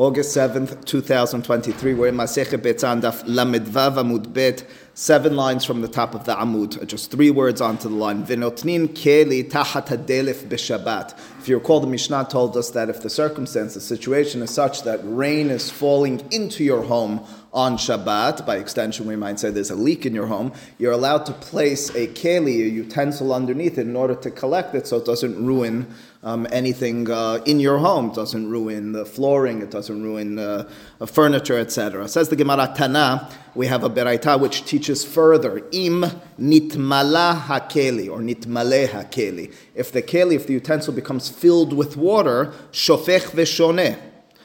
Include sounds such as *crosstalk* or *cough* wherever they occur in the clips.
August 7th, 2023. We're in Masechet Betzah Daf Lamedvav Amud Bet, seven lines from the top of the Amud, just three words onto the line. Vinotnin keli tahat hadelif b'Shabbat. If you recall, the Mishnah told us that if the circumstance, the situation is such that rain is falling into your home on Shabbat, by extension, we might say there's a leak in your home, you're allowed to place a keli, a utensil underneath it in order to collect it so it doesn't ruin um, anything uh, in your home. It doesn't ruin the flooring, it doesn't ruin uh, furniture, etc. Says the Gemara Tana, we have a Beraita which teaches further, im nitmala hakeli, or nitmale hakeli. If the keli, if the utensil becomes filled with water, shofech veshoneh,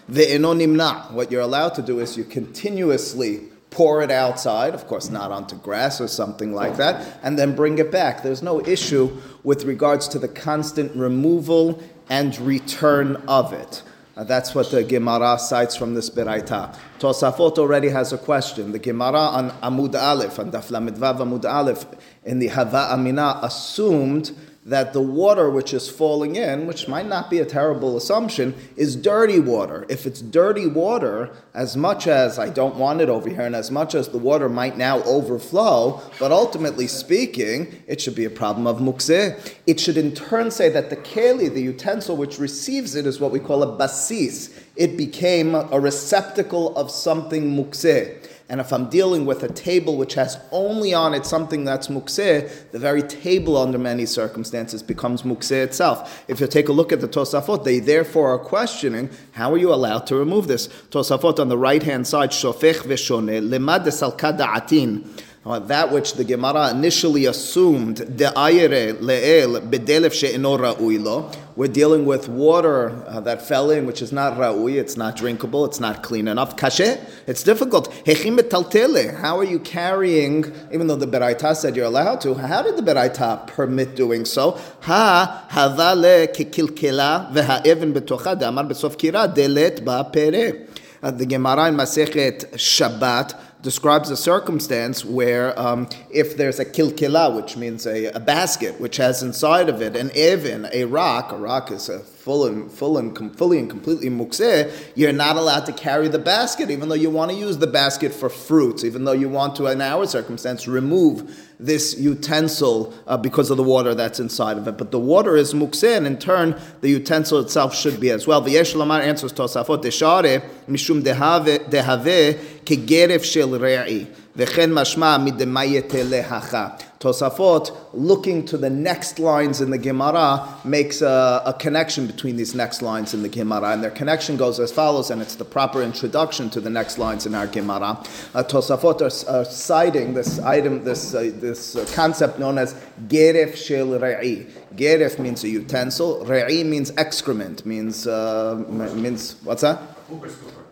ve'eno nimna. What you're allowed to do is you continuously pour it outside, of course, not onto grass or something like that, and then bring it back. There's no issue with regards to the constant removal and return of it. Uh, that's what the Gemara cites from this Beraita. Tosafot already has a question. The Gemara on Amud Aleph, on Daf Lamidvav Amud Aleph, in the Hava Amina, assumed that the water which is falling in, which might not be a terrible assumption, is dirty water. If it's dirty water, as much as I don't want it over here, and as much as the water might now overflow, but ultimately speaking, it should be a problem of mukzeh. It should in turn say that the keli, the utensil which receives it, is what we call a basis. It became a receptacle of something mukzeh. And if I'm dealing with a table which has only on it something that's mukseh, the very table under many circumstances becomes mukseh itself. If you take a look at the Tosafot, they therefore are questioning how are you allowed to remove this? Tosafot on the right hand side, shofech veshone, lemad da'atin. Uh, that which the Gemara initially assumed, de'ayere le'el bedelef she'eno ra'uilo, we're dealing with water uh, that fell in, which is not ra'ui, it's not drinkable, it's not clean enough. Kashe, it's difficult. Hechim how are you carrying, even though the Beraita said you're allowed to, how did the Beraita permit doing so? Ha, havale kekilkela ve'ha'even betocha de'amar besof kira delet ba'pere. Uh, the Gemara in Masechet Shabbat describes a circumstance where um, if there's a kilkila, which means a, a, basket, which has inside of it an evin, a rock, a rock is a full and full and com- fully and completely mukseh, you're not allowed to carry the basket, even though you want to use the basket for fruits, even though you want to, in our circumstance, remove this utensil uh, because of the water that's inside of it. But the water is mukseh, and in turn, the utensil itself should be as well. The Yesh Lamar answers Tosafot, Deshare, Mishum Dehave, Kegeref Shel Re'i. V'chen mashma midemayete lehacha. Tosafot, looking to the next lines in the Gemara, makes a, a, connection between these next lines in the Gemara. And their connection goes as follows, and it's the proper introduction to the next lines in our Gemara. Uh, Tosafot are, are, citing this item, this, uh, this uh, concept known as Geref Shel Re'i. Geref means a utensil, Re'i means excrement, means, uh, means what's that?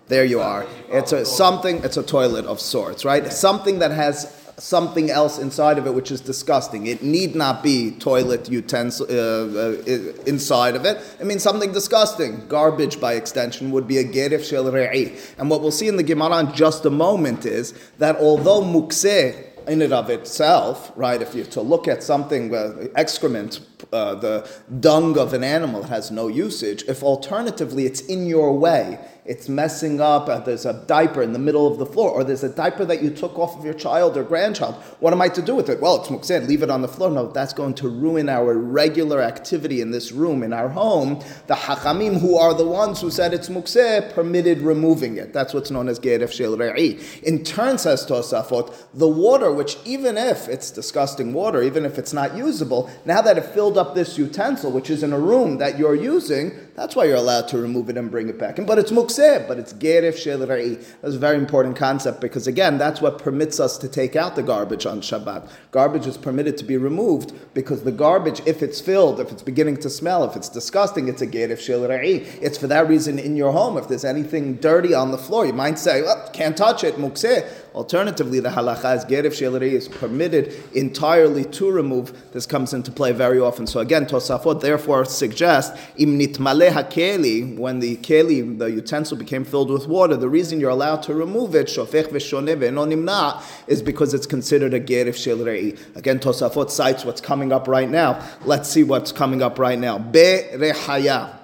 There you are. It's a something. It's a toilet of sorts, right? Something that has something else inside of it which is disgusting. It need not be toilet utensil uh, uh, inside of it. I mean something disgusting. Garbage by extension would be a gerif shel re'i. And what we'll see in the Gemara in just a moment is that although mukseh in and of itself, right, if you to look at something, uh, excrement, uh, the dung of an animal has no usage, if alternatively it's in your way, it's messing up, uh, there's a diaper in the middle of the floor, or there's a diaper that you took off of your child or grandchild. What am I to do with it? Well, it's mukseh, leave it on the floor. No, that's going to ruin our regular activity in this room, in our home. The hachamim, who are the ones who said it's mukseh, permitted removing it. That's what's known as geref shel re'i. In turn, says Tosafot, the water, which even if it's disgusting water, even if it's not usable, now that it filled up this utensil, which is in a room that you're using, that's why you're allowed to remove it and bring it back in. But it's mukseh, but it's gerif shel That's a very important concept because again, that's what permits us to take out the garbage on Shabbat. Garbage is permitted to be removed because the garbage, if it's filled, if it's beginning to smell, if it's disgusting, it's a gerif shel It's for that reason in your home. If there's anything dirty on the floor, you might say, well, can't touch it, mukseh. Alternatively, the halacha is gerif shel is permitted entirely to remove. This comes into play very often. So again, Tosafot therefore suggests im nitmale hakeli, when the keli, the utensil became filled with water, the reason you're allowed to remove it, shofech v'shoneh ve'no is because it's considered a gerif shel rei. Again, Tosafot cites what's coming up right now. Let's see what's coming up right now. Be rehaya.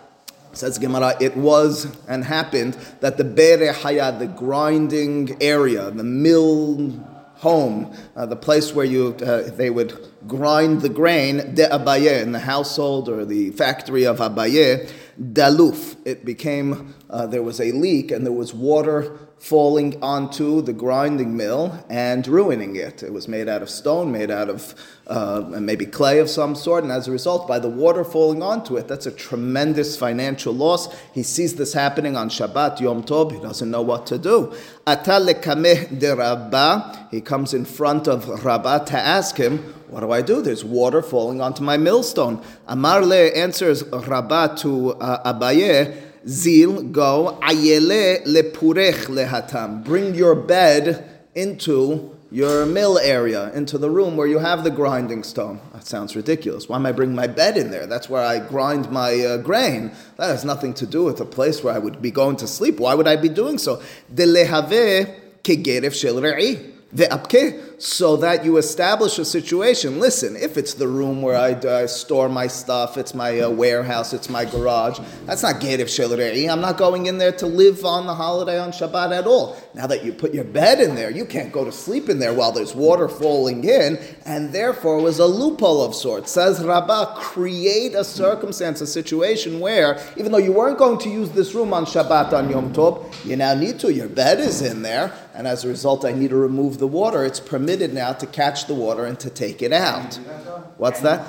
Says Gemara, it was and happened that the Bere Haya, the grinding area, the mill home, uh, the place where you uh, they would grind the grain, de Abaye, in the household or the factory of Abaye, daluf. It became, uh, there was a leak and there was water falling onto the grinding mill and ruining it. It was made out of stone, made out of uh, maybe clay of some sort, and as a result, by the water falling onto it, that's a tremendous financial loss. He sees this happening on Shabbat, Yom Tov, he doesn't know what to do. Atalikameh de Rabbah, He comes in front of Rabbah to ask him, what do I do? There's water falling onto my millstone. Amarle answers Rabbah to uh, Abaye, Zil, go, ayele lepurech lehatam. Bring your bed into your mill area, into the room where you have the grinding stone. That sounds ridiculous. Why am I bringing my bed in there? That's where I grind my uh, grain. That has nothing to do with a place where I would be going to sleep. Why would I be doing so? De lehave kegeref shel re'i so that you establish a situation. Listen, if it's the room where I, uh, store my stuff, it's my uh, warehouse, it's my garage, that's not Gerev Shelrei. I'm not going in there to live on the holiday on Shabbat at all. Now that you put your bed in there, you can't go to sleep in there while there's water falling in, and therefore was a loophole of sorts. Says Rabbah, create a circumstance, a situation where, even though you weren't going to use this room on Shabbat on Yom Tov, you now need to. Your bed is in there and as a result, I need to remove the water. It's permitted now to catch the water and to take it out. What's that?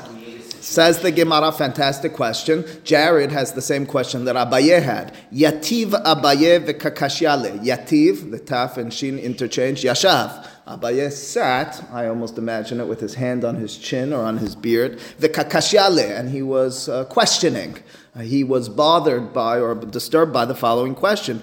Says the Gemara, fantastic question. Jared has the same question that Abaye had. Yativ Abaye v'kakashyale. Yativ, the taf and shin interchange. Yashav. Abaye sat, I almost imagine it, with his hand on his chin or on his beard. V'kakashyale, and he was uh, questioning. Uh, he was bothered by or disturbed by the following question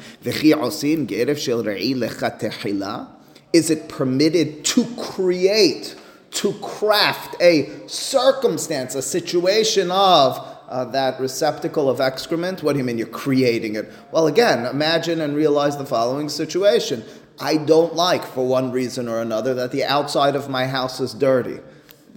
Is it permitted to create, to craft a circumstance, a situation of uh, that receptacle of excrement? What do you mean you're creating it? Well, again, imagine and realize the following situation. I don't like, for one reason or another, that the outside of my house is dirty.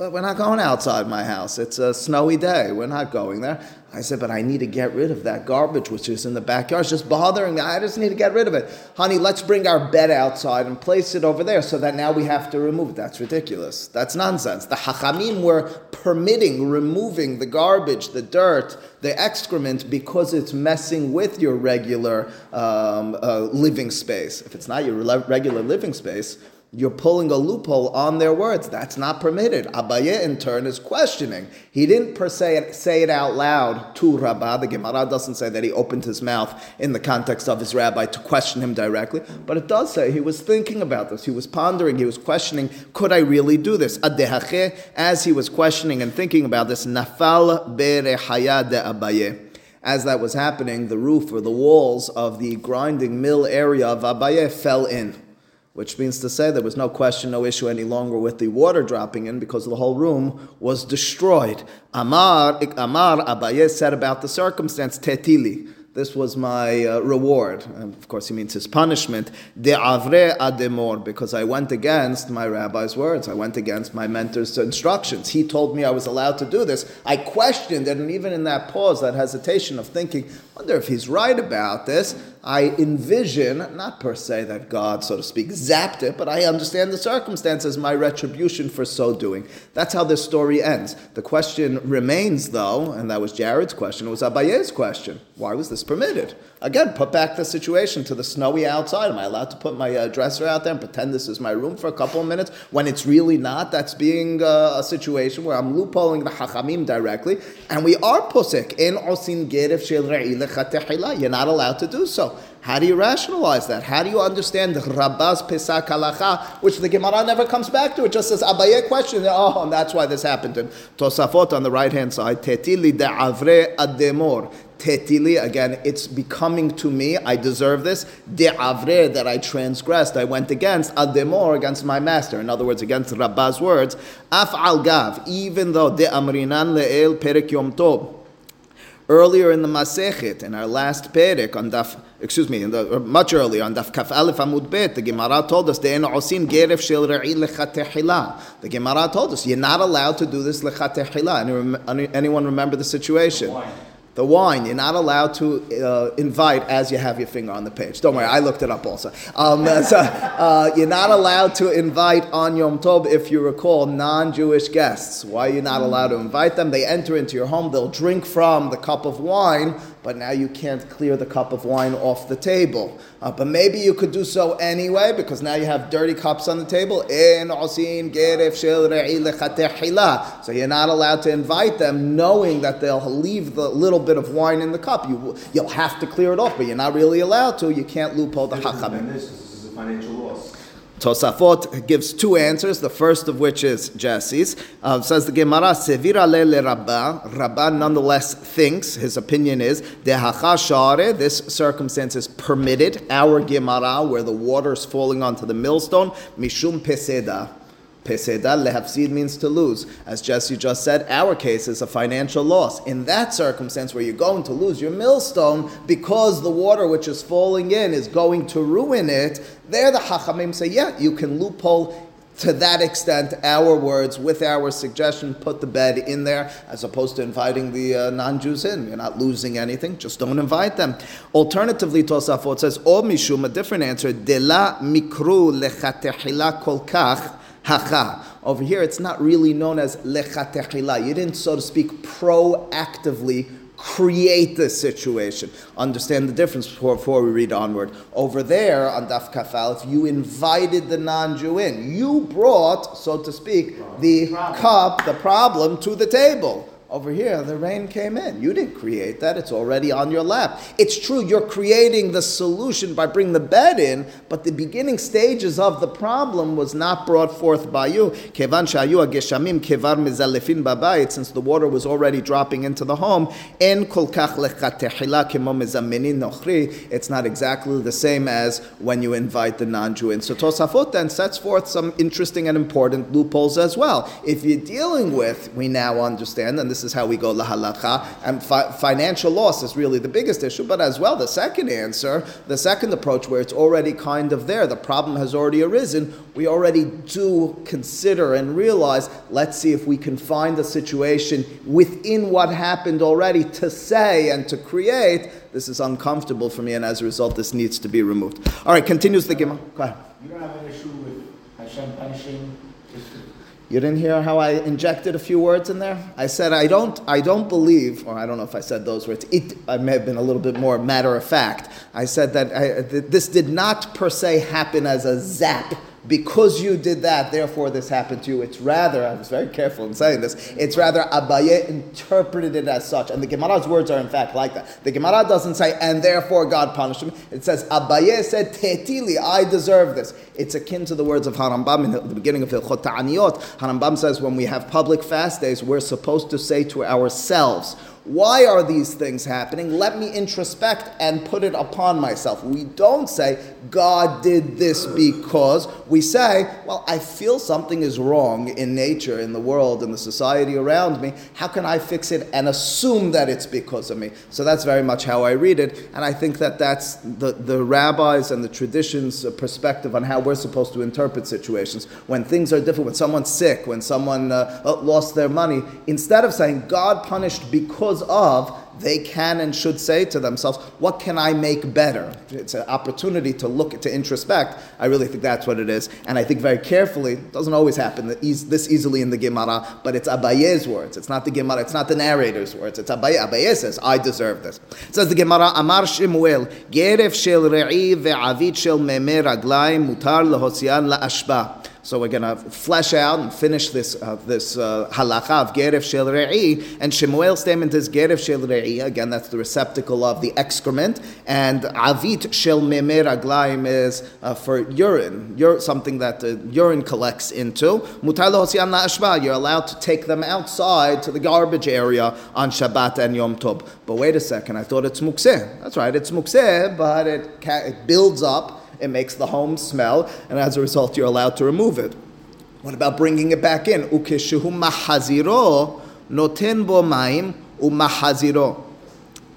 But we're not going outside my house. It's a snowy day. We're not going there. I said, but I need to get rid of that garbage which is in the backyard. It's just bothering me. I just need to get rid of it. Honey, let's bring our bed outside and place it over there so that now we have to remove it. That's ridiculous. That's nonsense. The Hachamim were permitting removing the garbage, the dirt, the excrement because it's messing with your regular um, uh, living space. If it's not your regular living space, you're pulling a loophole on their words. That's not permitted. Abaye, in turn, is questioning. He didn't per se say it out loud to Rabbah. The Gemara doesn't say that he opened his mouth in the context of his rabbi to question him directly, but it does say he was thinking about this. He was pondering. He was questioning, could I really do this? As he was questioning and thinking about this, nafal bere de Abaye as that was happening, the roof or the walls of the grinding mill area of Abaye fell in which means to say there was no question, no issue any longer with the water dropping in because the whole room was destroyed. Amar, ik Amar Abaye said about the circumstance, Tetili. This was my uh, reward. And of course, he means his punishment. De avre ademor, because I went against my rabbi's words. I went against my mentor's instructions. He told me I was allowed to do this. I questioned it, and even in that pause, that hesitation of thinking, wonder if he's right about this, I envision, not per se that God, so to speak, zapped it, but I understand the circumstances, my retribution for so doing. That's how this story ends. The question remains, though, and that was Jared's question, it was Abaye's question. Why was this permitted? Again, put back the situation to the snowy outside. Am I allowed to put my uh, dresser out there and pretend this is my room for a couple of minutes when it's really not? That's being uh, a situation where I'm loopholing the hachamim directly, and we are pusik in osin geref shel You're not allowed to do so. How do you rationalize that? How do you understand Rabbah's Pesak Halacha, which the Gemara never comes back to? It just says Abaye question. Oh, and that's why this happened. And Tosafot on the right hand side, Tetili de Avre Ademor. Tetili, again, it's becoming to me, I deserve this. De Avre, that I transgressed, I went against, Ademor, against my master. In other words, against Rabbah's words. Af al Gav, even though De Amrinan Le'el Perek Yom Tov. Earlier in the Masechet, in our last Perek, on Daf excuse me, the, much earlier on Daf Kaf Aleph Amud Bet, the Gemara told us osin geref shel. The Gemara told us you're not allowed to do this lechatehila. Anyone remember the situation? The wine, you're not allowed to uh, invite as you have your finger on the page. Don't worry, I looked it up also. Um, so, uh, you're not allowed to invite on Yom Tov, if you recall, non Jewish guests. Why are you not allowed to invite them? They enter into your home, they'll drink from the cup of wine, but now you can't clear the cup of wine off the table. Uh, but maybe you could do so anyway because now you have dirty cups on the table. So you're not allowed to invite them knowing that they'll leave the little bit of wine in the cup. You, you'll have to clear it off, but you're not really allowed to. You can't loophole the hachamim. This is a financial loss. Tosafot gives two answers, the first of which is Jesse's. Uh, says the Gemara, Sevira le Rabba. Rabba nonetheless thinks, his opinion is, Dehacha share, this circumstance is permitted. Our Gemara, where the water is falling onto the millstone, Mishum peseda. Peseda lehafsid means to lose. As Jesse just said, our case is a financial loss. In that circumstance where you're going to lose your millstone because the water which is falling in is going to ruin it, there the Hachamim say, yeah, you can loophole to that extent, our words with our suggestion, put the bed in there, as opposed to inviting the uh, non-Jews in. You're not losing anything; just don't invite them. Alternatively, Tosafot says, "O mishum," a different answer, "De la mikru lechatechila kol kach." Hacha. Over here, it's not really known as lechatechila. You didn't, so to speak, proactively create this situation. Understand the difference before, before we read onward. Over there on Daf Kafal, if you invited the non-Jew in, you brought, so to speak, the cup, the problem to the table. Over here, the rain came in. You didn't create that. It's already on your lap. It's true, you're creating the solution by bringing the bed in, but the beginning stages of the problem was not brought forth by you. Since the water was already dropping into the home, it's not exactly the same as when you invite the non-Jew in. So Tosafot then sets forth some interesting and important loopholes as well. If you're dealing with, we now understand, and this this is how we go la lahalacha. And fi- financial loss is really the biggest issue, but as well, the second answer, the second approach where it's already kind of there, the problem has already arisen, we already do consider and realize, let's see if we can find a situation within what happened already to say and to create, this is uncomfortable for me, and as a result, this needs to be removed. All right, continues the Gemara. Go ahead. You don't have an issue with Hashem punishing you didn't hear how I injected a few words in there? I said I don't I don't believe, or I don't know if I said those words. It I may have been a little bit more matter of fact. I said that I, this did not per se happen as a zap because you did that, therefore this happened to you. It's rather, I was very careful in saying this, it's rather Abaye interpreted it as such. And the Gemara's words are in fact like that. The Gemara doesn't say, and therefore God punished him. It says, Abaye said, Tetili, I deserve this. It's akin to the words of Harambam in the beginning of Hilchot Ta'aniyot. Harambam says, when we have public fast days, we're supposed to say to ourselves, why are these things happening? Let me introspect and put it upon myself. We don't say, God did this because. We say, well, I feel something is wrong in nature, in the world, in the society around me. How can I fix it and assume that it's because of me? So that's very much how I read it. And I think that that's the, the rabbis and the traditions' perspective on how we're supposed to interpret situations. When things are different, when someone's sick, when someone uh, lost their money, instead of saying, God punished because because of, they can and should say to themselves, what can I make better? It's an opportunity to look, to introspect. I really think that's what it is. And I think very carefully, it doesn't always happen this easily in the Gemara, but it's Abaye's words. It's not the Gemara, it's not the narrator's words. It's Abaye. Abaye says, I deserve this. It says the Gemara, Amar Shemuel, Geref shel re'i ve'avit shel meme raglayim mutar lehosian la'ashba. So we're going to flesh out and finish this uh, this uh, halacha of geref shel re'i. And Shemuel's statement is geref shel re'i. Again, that's the receptacle of the excrement. And avit shel memer aglaim is uh, for urine, Ur- something that uh, urine collects into. Ashba. You're allowed to take them outside to the garbage area on Shabbat and Yom Tov. But wait a second, I thought it's mukseh. That's right, it's mukseh, but it, ca- it builds up it makes the home smell, and as a result, you're allowed to remove it. What about bringing it back in? Ukeshuhu mahaziro.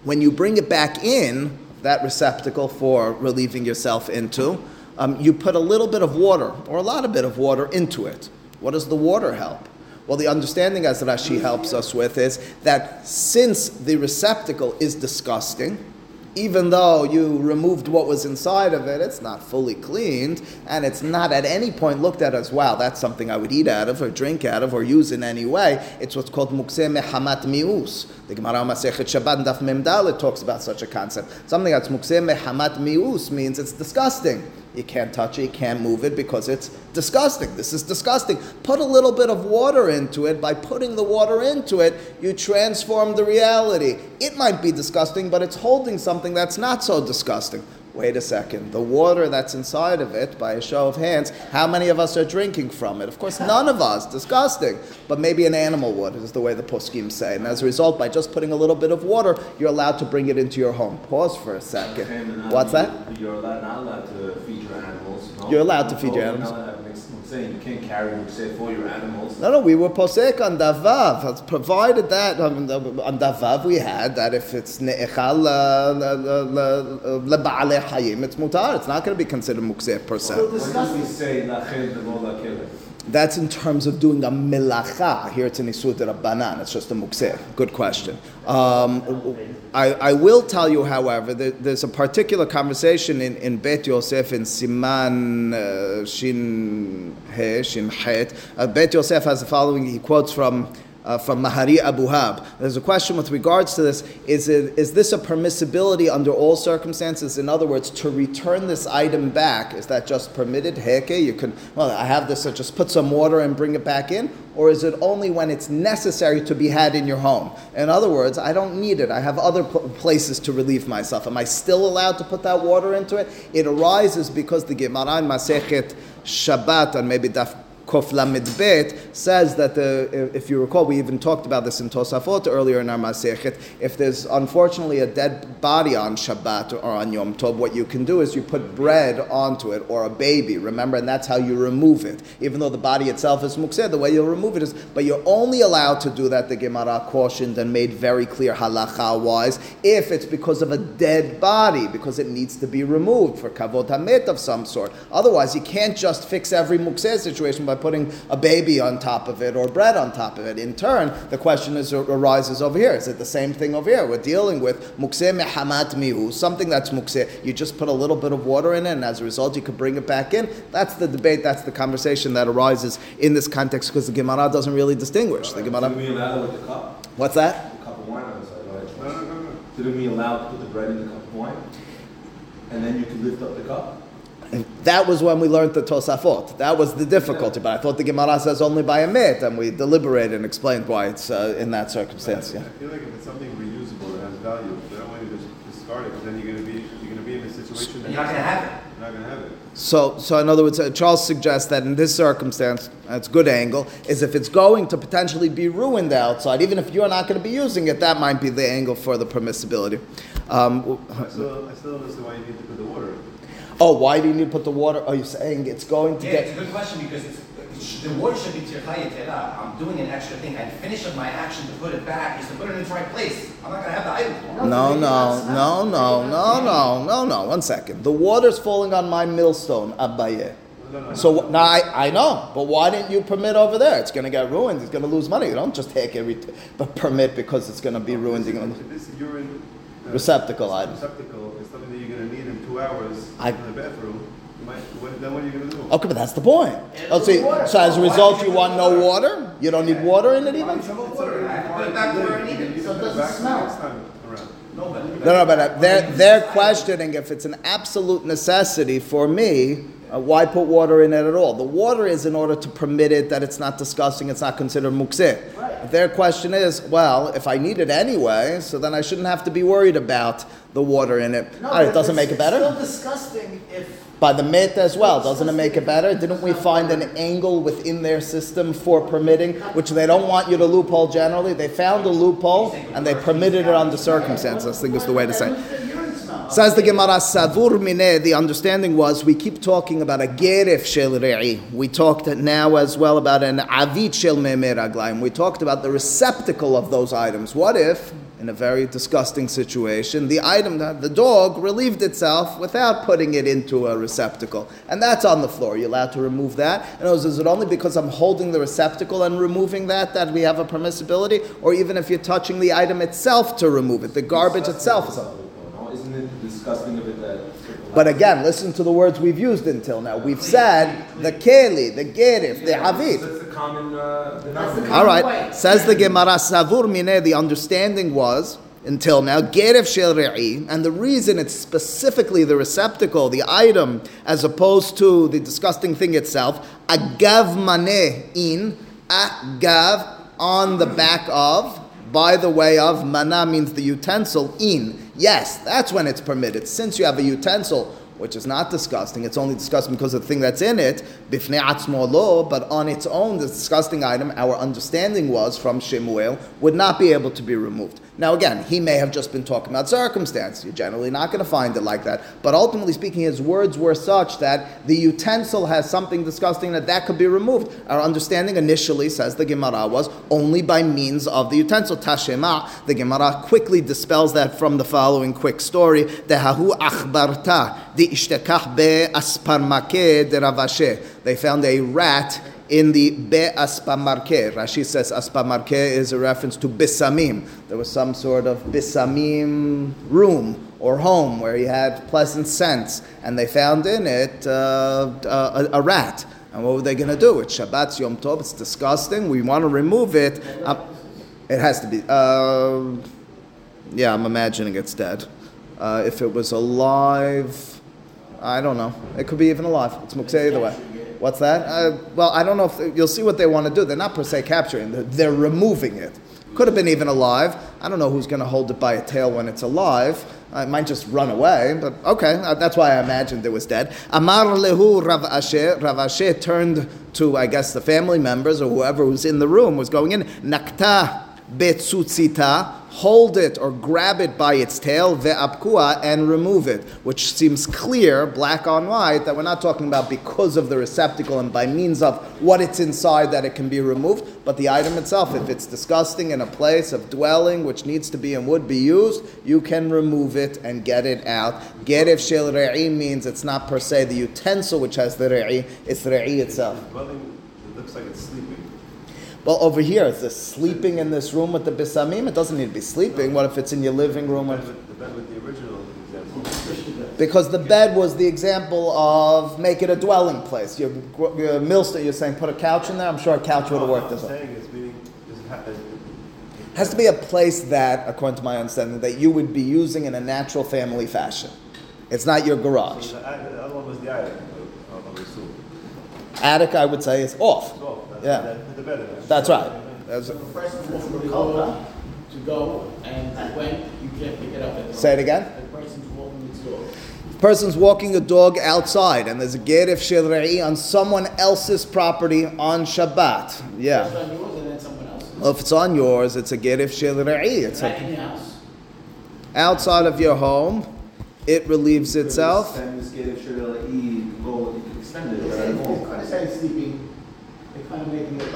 When you bring it back in, that receptacle for relieving yourself into, um, you put a little bit of water or a lot of bit of water into it. What does the water help? Well, the understanding as Rashi helps us with is that since the receptacle is disgusting, even though you removed what was inside of it, it's not fully cleaned, and it's not at any point looked at as, wow, that's something I would eat out of, or drink out of, or use in any way. It's what's called mukseh mehamat mius. The Gemara Masechet Shabbat Daf Memdalet talks about such a concept. Something that's mukseh mehamat mius means it's disgusting. You can't touch it, you can't move it because it's disgusting. This is disgusting. Put a little bit of water into it. By putting the water into it, you transform the reality. It might be disgusting, but it's holding something that's not so disgusting. Wait a second. The water that's inside of it, by a show of hands, how many of us are drinking from it? Of course, *laughs* none of us. Disgusting. But maybe an animal would, is the way the poskim say. And as a result, by just putting a little bit of water, you're allowed to bring it into your home. Pause for a second. What's that? You're allowed, not allowed to feed your animals. No? You're allowed to feed your No, animals. You're not allowed- I'm saying you can't carry mukseh for your animals. No, no, we were posek on davav. Provided that um, on davav we had that if it's ne'echal leba'alei hayim, it's mutar. It's not going to be considered mukseh per se. When do we say lachel v'lo? That's in terms of doing a milacha. Here it's an isur rabbanan. It's just a mukseh. Good question. Um, I, I will tell you, however, that there's a particular conversation in, in Bet Yosef in Siman uh, Shin He Shin Het. Uh, Bet Yosef has the following. He quotes from. Uh, from Mahari Abuhav. There's a question with regards to this. Is, it, is this a permissibility under all circumstances? In other words, to return this item back, is that just permitted? Heke, you can, well, I have this, so just put some water and bring it back in? Or is it only when it's necessary to be had in your home? In other words, I don't need it. I have other pl- places to relieve myself. Am I still allowed to put that water into it? It arises because the Gemara in Masechet Shabbat, and maybe Daf Kof Lamed Bet says that uh, the, if you recall, we even talked about this in Tosafot earlier in our Masechet. If there's unfortunately a dead body on Shabbat or on Yom Tov, what you can do is you put bread onto it or a baby. Remember, and that's how you remove it. Even though the body itself is mukseh, the way you'll remove it is, but you're only allowed to do that. The Gemara cautioned and made very clear halacha wise if it's because of a dead body, because it needs to be removed for kavod hamet of some sort. Otherwise, you can't just fix every mukseh situation by putting a baby on top of it or bread on top of it. In turn, the question is, arises over here. Is it the same thing over here? We're dealing with mukseh mehamat mihu, something that's mukseh. You just put a little bit of water in it, and as a result, you could bring it back in. That's the debate. That's the conversation that arises in this context because the Gemara doesn't really distinguish. The Didn't Gemara, we allow with the cup? what's that? The cup of wine on the side, right? No, no, no, no. Didn't we allow to put the bread in the cup of wine? And then you could lift up the cup? And that was when we learned the Tosafot. That was the difficulty. But I thought the Gemara says only by a mit, and we deliberated and explained why it's uh, in that circumstance. I Yeah. feel like if it's something reusable that has value, they don't want you to just discard it, because then you're gonna be, you're gonna be in a situation that You're not gonna have it. you're not gonna have it. So, so in other words, uh, Charles suggests that in this circumstance, that's good angle, is if it's going to potentially be ruined outside, even if you're not going to be using it, that might be the angle for the permissibility. Um, I still, I still don't understand why you need to put the water in. Oh, why do you need to put the water? Are you saying it's going to get. Yeah, it's a good question because it's, it's, the water should be tirchaya tera. I'm doing an extra thing. I finish up my action to put it back is to put it in its right place. I'm not gonna have the item. No, no, no, no, no, no, no, no. One second. The water's falling on my millstone, Abaye. No, no, no. So now I, I know, but why didn't you permit over there? It's going to get ruined. It's going to lose money. You don't just take every, but permit because it's going to be ruined. You're gonna- If this urine. Uh, Receptacle item. Receptacle is something that you're gonna need in two hours I- in the bathroom, you might, what, then what are you gonna do? Okay, but that's the point. Oh, see, so as a result, you want no water? You don't need water in it even? It's already I have to part put it of back the where I need it, so it doesn't smell. Next time around. No, but. No, no, but uh, they're, they're questioning if it's an absolute necessity for me, uh, why put water in it at all? The water is in order to permit it that it's not disgusting, it's not considered mukseh. Their question is, well, if I need it anyway, so then I shouldn't have to be worried about the water in it. No, All right, it doesn't make it better? It's still disgusting if. By the myth as well, doesn't it make it better? Didn't we find an angle within their system for permitting, which they don't want you to loophole generally? They found a loophole and they permitted it under circumstances, I think is the way to say. it. Says the Gemara, Savur Mineh, the understanding was we keep talking about a Geref Shel Re'i. We talked now as well about an Avit Shel Memeraglaim. We talked about the receptacle of those items. What if, in a very disgusting situation. The item, the dog, relieved itself without putting it into a receptacle. And that's on the floor. You're allowed to remove that. And it was, is it only because I'm holding the receptacle and removing that that we have a permissibility? Or even if you're touching the item itself to remove it, the garbage itself is. No, isn't it disgusting of that? But again, listen to the words we've used until now. We've said the keli, the gerif, the avid. That's the common. Uh, denominator. All right. Says the Gemara, Savur Mine, the understanding was, until now, Geref Shel Re'i, and the reason it's specifically the receptacle, the item, as opposed to the disgusting thing itself, Agav Mane in, Agav, on the back of, by the way of, Mana means the utensil, in. Yes, that's when it's permitted. Since you have a utensil, which is not disgusting. It's only disgusting because of the thing that's in it, bifnei atzmo lo, but on its own, the disgusting item, our understanding was from Shemuel, would not be able to be removed. Now, again, he may have just been talking about circumstance. You're generally not going to find it like that. But ultimately speaking, his words were such that the utensil has something disgusting that that could be removed. Our understanding initially, says the Gemara, was only by means of the utensil. Tashema, the Gemara quickly dispels that from the following quick story. The Hahu achbarta, di ishtekach. They found a rat in the Be Aspamarke. Rashi says Aspamarke is a reference to Bisamim. There was some sort of Bisamim room or home where he had pleasant scents, and they found in it uh, a, a rat. And what were they going to do? It's Shabbat Yom Tov. It's disgusting. We want to remove it. Uh, it has to be. Uh, yeah, I'm imagining it's dead. Uh, if it was alive, I don't know. It could be even alive. It's mukseh either way. What's that? Uh, well, I don't know if you'll see what they want to do. They're not per se capturing; they're, they're removing it. Could have been even alive. I don't know who's going to hold it by a tail when it's alive. Uh, it might just run away, but okay. Uh, that's why I imagined it was dead. Amar lehu Rav Ashi. Rav Ashi turned to, I guess, the family members or whoever was in the room was going in. Nakta betzutzita, hold it or grab it by its tail, ve'apkua, and remove it, which seems clear, black on white, that we're not talking about because of the receptacle and by means of what it's inside that it can be removed, but the item itself, if it's disgusting in a place of dwelling which needs to be and would be used, you can remove it and get it out. Geref shel re'i means it's not per se the utensil which has the re'i, it's re'i itself. It looks like it's sleeping. Well, over here, is this sleeping in this room with the bisamim? It doesn't need to be sleeping. What if it's in your living room? The bed with, the bed with the original example. because the bed was the example of make it a dwelling place. Your, your millstone, you're saying put a couch in there? I'm sure a couch would have worked as well. saying is meaning, does it has to be a place that, according to my understanding, that you would be using in a natural family fashion. It's not your garage. the, the other one was the attic, I would- I would assume. Attic, I would say, is off. That's, Yeah. that, the bed in. That's right. That's- the person walking the door to go, and when you can't pick it up at the. Say it again. The person's walking the door. person's walking a dog outside and there's a gerif shel re'i on someone else's property on Shabbat. Yeah. First on yours and then someone else's. Well, if it's on yours, it's a gerif shel re'i. It's Back a, in house. outside of your home. It relieves itself. Extend this gate of Shirley, go, you can extend it, right? I say sleeping, they're kind of making it like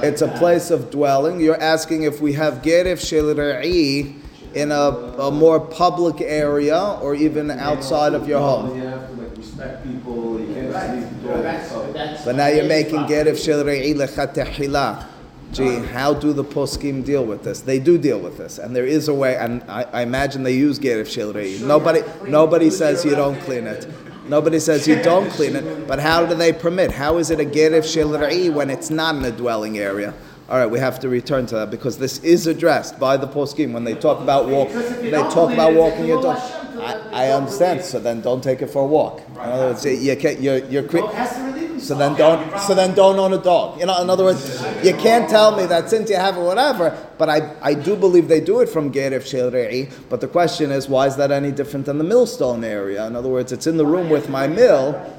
It's a place of dwelling. You're asking if we have gerif shel re'i in a, a more public area or even outside of your home. You have to like respect people, you can't Right, just but door. that's, up. but that's. But now you're making property. gerif shel re'i lechatehila. Gee, how do the poskim deal with this? They do deal with this, and there is a way. And I, I imagine they use gerif shel re'i. Nobody, nobody says you don't clean it. Nobody says you don't clean it. But how do they permit? How is it a gerif shel re'i when it's not in a dwelling area? All right, we have to return to that because this is addressed by the poskim when they talk about walk. You They talk about walking your dog. Hashem to let the I, I understand. So then, don't take it for a walk. In other words, you can't, you're you're The so then don't so then don't own a dog. You know, in other words, you can't tell me that since you have it, whatever. But I, I do believe they do it from Geref Shel Re'i. But the question is, why is that any different than the millstone area? In other words, it's in the room with my mill.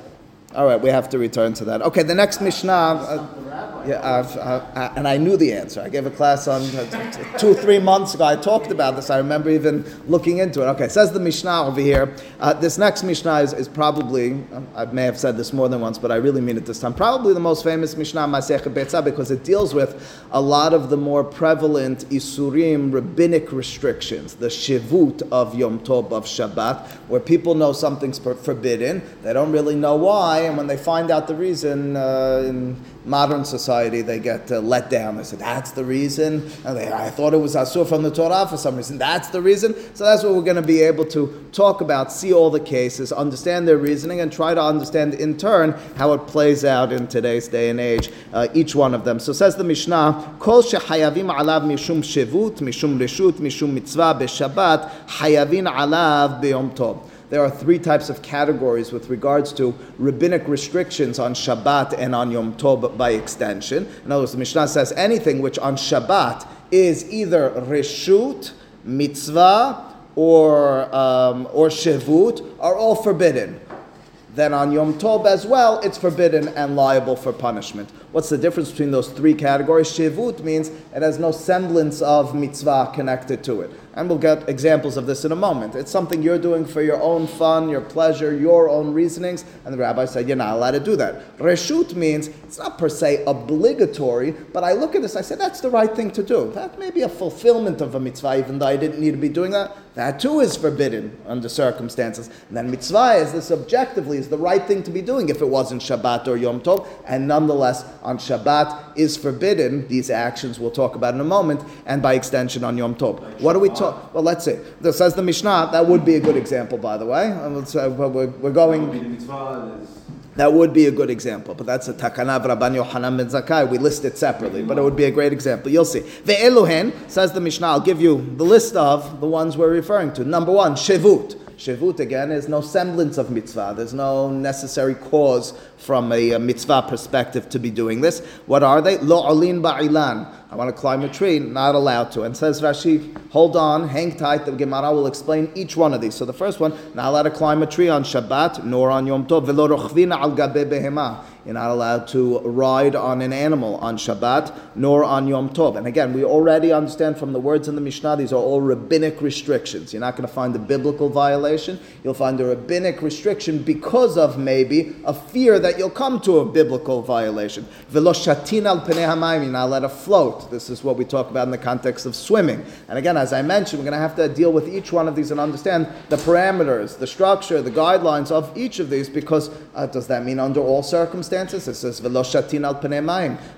All right, we have to return to that. Okay, the next Mishnah. Uh, Yeah, I've, I, I, and I knew the answer. I gave a class on uh, two, three months ago. I talked about this. I remember even looking into it. Okay, says the Mishnah over here. Uh, this next Mishnah is, is probably, um, I may have said this more than once, but I really mean it this time. Probably the most famous Mishnah, Masechet Betzah, because it deals with a lot of the more prevalent Isurim, rabbinic restrictions, the Shivut of Yom Tov, of Shabbat, where people know something's for- forbidden. They don't really know why, and when they find out the reason, uh, in modern society, they get uh, let down. They say, that's the reason. They, I thought it was Asur from the Torah for some reason. That's the reason. So that's what we're going to be able to talk about, see all the cases, understand their reasoning, and try to understand in turn how it plays out in today's day and age, uh, each one of them. So says the Mishnah, Kol shehayavim alav mishum shevut, mishum reshut, mishum mitzvah b'shabbat, hayavin alav b'yom tov there are three types of categories with regards to rabbinic restrictions on Shabbat and on Yom Tov by extension. In other words, the Mishnah says anything which on Shabbat is either reshut, mitzvah, or, um, or shevut are all forbidden. Then on Yom Tov as well, it's forbidden and liable for punishment. What's the difference between those three categories? Shevut means it has no semblance of mitzvah connected to it. And we'll get examples of this in a moment. It's something you're doing for your own fun, your pleasure, your own reasonings, and the rabbi said you're not allowed to do that. Reshut means it's not per se obligatory, but I look at this, I say that's the right thing to do. That may be a fulfillment of a mitzvah, even though I didn't need to be doing that. That too is forbidden under circumstances. And then mitzvah is this objectively is the right thing to be doing if it wasn't Shabbat or Yom Tov, and nonetheless on Shabbat is forbidden. These actions we'll talk about in a moment, and by extension on Yom Tov. What do we Well, let's see. This says the Mishnah. That would be a good example, by the way. Uh, We're, we're going. Would be the mitzvah, there's- That would be a good example, but that's a takana of Rabban Yohanan ben Zakkai. We list it separately, but it would be a great example. You'll see. Ve'eluhen, says the Mishnah, I'll give you the list of the ones we're referring to. Number one, Shevut. Shevut, again, is no semblance of mitzvah. There's no necessary cause from a, uh mitzvah perspective to be doing this. What are they? Lo olin ba'ilan. I want to climb a tree, not allowed to. And says Rashi, hold on, hang tight, the Gemara will explain each one of these. So the first one, not allowed to climb a tree on Shabbat, nor on Yom Tov. Velo rochvina al gabe behema. You're not allowed to ride on an animal on Shabbat, nor on Yom Tov. And again, we already understand from the words in the Mishnah, these are all rabbinic restrictions. You're not going to find a biblical violation. You'll find a rabbinic restriction because of maybe a fear that you'll come to a biblical violation. Velo shatin al. You're not allowed to float. This is what we talk about in the context of swimming. And again, as I mentioned, we're going to have to deal with each one of these and understand the parameters, the structure, the guidelines of each of these because uh, does that mean under all circumstances? It says velo shatin al.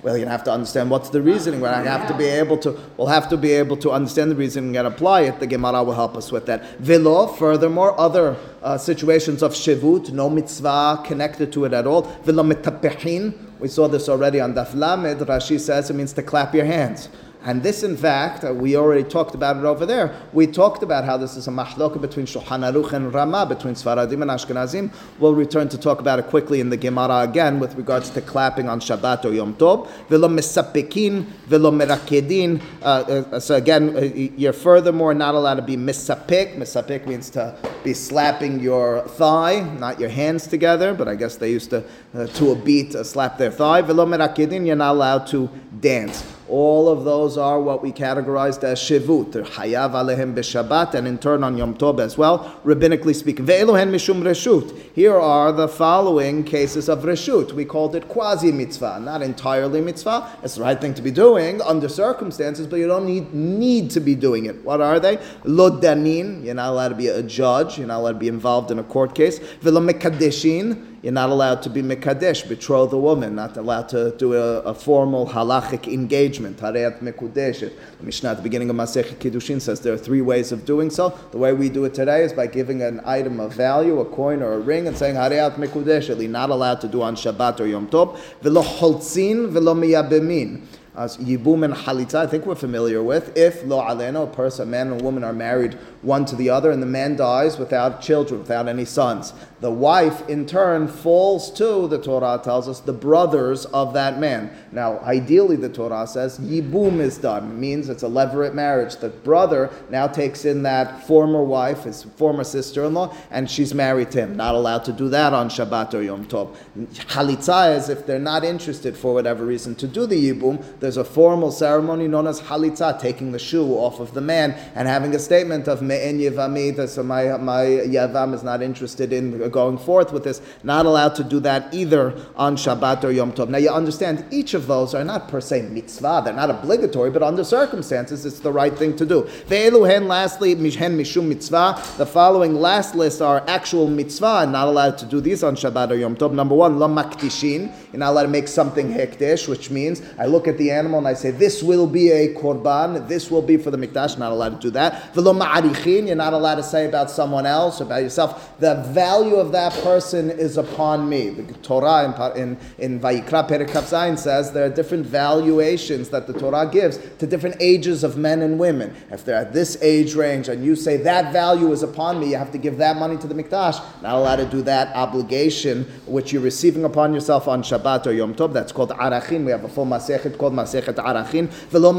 Well, you have to understand what's the reasoning. Going to have to be able to. We'll have to be able to understand the reasoning and apply it. The Gemara will help us with that. Velo. Furthermore, other uh, situations of shivut, no mitzvah connected to it at all. Velo metapehin. We saw this already on Daf Lamed. Rashi says it means to clap your hands. And this, in fact, we already talked about it over there. We talked about how this is a mahloka between Shulchan Aruch and Rama, between Sfaradim and Ashkenazim. We'll return to talk about it quickly in the Gemara again with regards to clapping on Shabbat or Yom Tov. Velo misapekin, velo merakedin. Uh, uh, So again, uh, you're furthermore not allowed to be misapik. Misapik means to be slapping your thigh, not your hands together, but I guess they used to, uh, to a beat, uh, slap their thigh. Velo merakedin, you're not allowed to dance. All of those are what we categorized as shivut. They're hayav alehem b'shabbat, and in turn on Yom Tov as well, rabbinically speaking. Ve'elohen mishum reshut. Here are the following cases of reshut. We called it quasi mitzvah, not entirely mitzvah. It's the right thing to be doing under circumstances, but you don't need need to be doing it. What are they? Lo danin. You're not allowed to be a judge. You're not allowed to be involved in a court case. Velo mekadeshin. You're not allowed to be mekadesh, betroth a woman, not allowed to do a, a formal halachic engagement, hareat mekudeshet. The Mishnah at the beginning of Masechet Kiddushin says there are three ways of doing so. The way we do it today is by giving an item of value, a coin or a ring, and saying hareat mekudeshet, not allowed to do on Shabbat or Yom Tov. Velo holtzin, velo miyabemin. As Yibum and Halitza, I think we're familiar with. If Lo Aleno, a person, a man and a woman are married one to the other, and the man dies without children, without any sons, the wife in turn falls to, the Torah tells us, the brothers of that man. Now, ideally, the Torah says Yibum is done. It means it's a levirate marriage. The brother now takes in that former wife, his former sister in law, and she's married to him. Not allowed to do that on Shabbat or Yom Tov. Halitza is if they're not interested for whatever reason to do the Yibum, there's a formal ceremony known as Halitza, taking the shoe off of the man and having a statement of Me'en Yevami, so my, my Yavam is not interested in going forth with this. Not allowed to do that either on Shabbat or Yom Tov. Now you understand, each of those are not per se mitzvah, they're not obligatory, but under circumstances it's the right thing to do. Ve'elu hen, lastly, mishen mishum mitzvah. The following last list are actual mitzvah, not allowed to do these on Shabbat or Yom Tov. Number one, lo maktishin. You're not allowed to make something hekdesh, which means I look at the animal and I say, this will be a korban, this will be for the mikdash. Not allowed to do that. Velo ma'arichin. You're not allowed to say about someone else, about yourself, the value of that person is upon me. The Torah in, in, in Vayikra Perikav Zayin says there are different valuations that the Torah gives to different ages of men and women. If they're at this age range and you say that value is upon me, you have to give that money to the mikdash. Not allowed to do that obligation which you're receiving upon yourself on Shabbat or Yom Tov. That's called arachin. We have a full masechet called masechet arachin. Velo.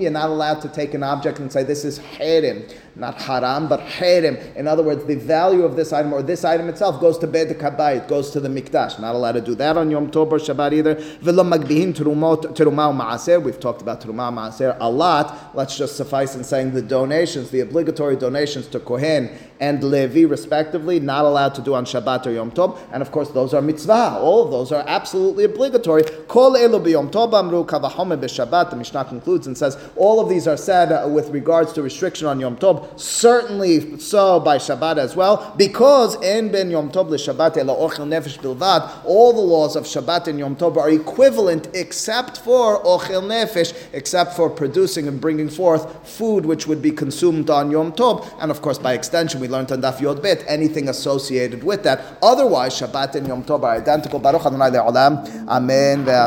You're not allowed to take an object and say this is herim not haram, but harim. In other words, the value of this item or this item itself goes to Beit Kabbai, it goes to the Mikdash. Not allowed to do that on Yom Tov or Shabbat either. We've talked about terumah maaser a lot. Let's just suffice in saying the donations, the obligatory donations to Kohen and Levi, respectively, not allowed to do on Shabbat or Yom Tov. And of course, those are mitzvah. All of those are absolutely obligatory. Kol Tov amru. The Mishnah concludes and says all of these are said with regards to restriction on Yom Tov certainly so by Shabbat as well, because in Ben Yom Tov Shabbat ochel nefesh bilvad, all the laws of Shabbat and Yom Tov are equivalent except for ochel nefesh, except for producing and bringing forth food which would be consumed on Yom Tov, and of course by extension we learned on Daf Yod Bet anything associated with that. Otherwise, Shabbat and Yom Tov are identical. Baruch Adonai Le'olam. Amen. Amen.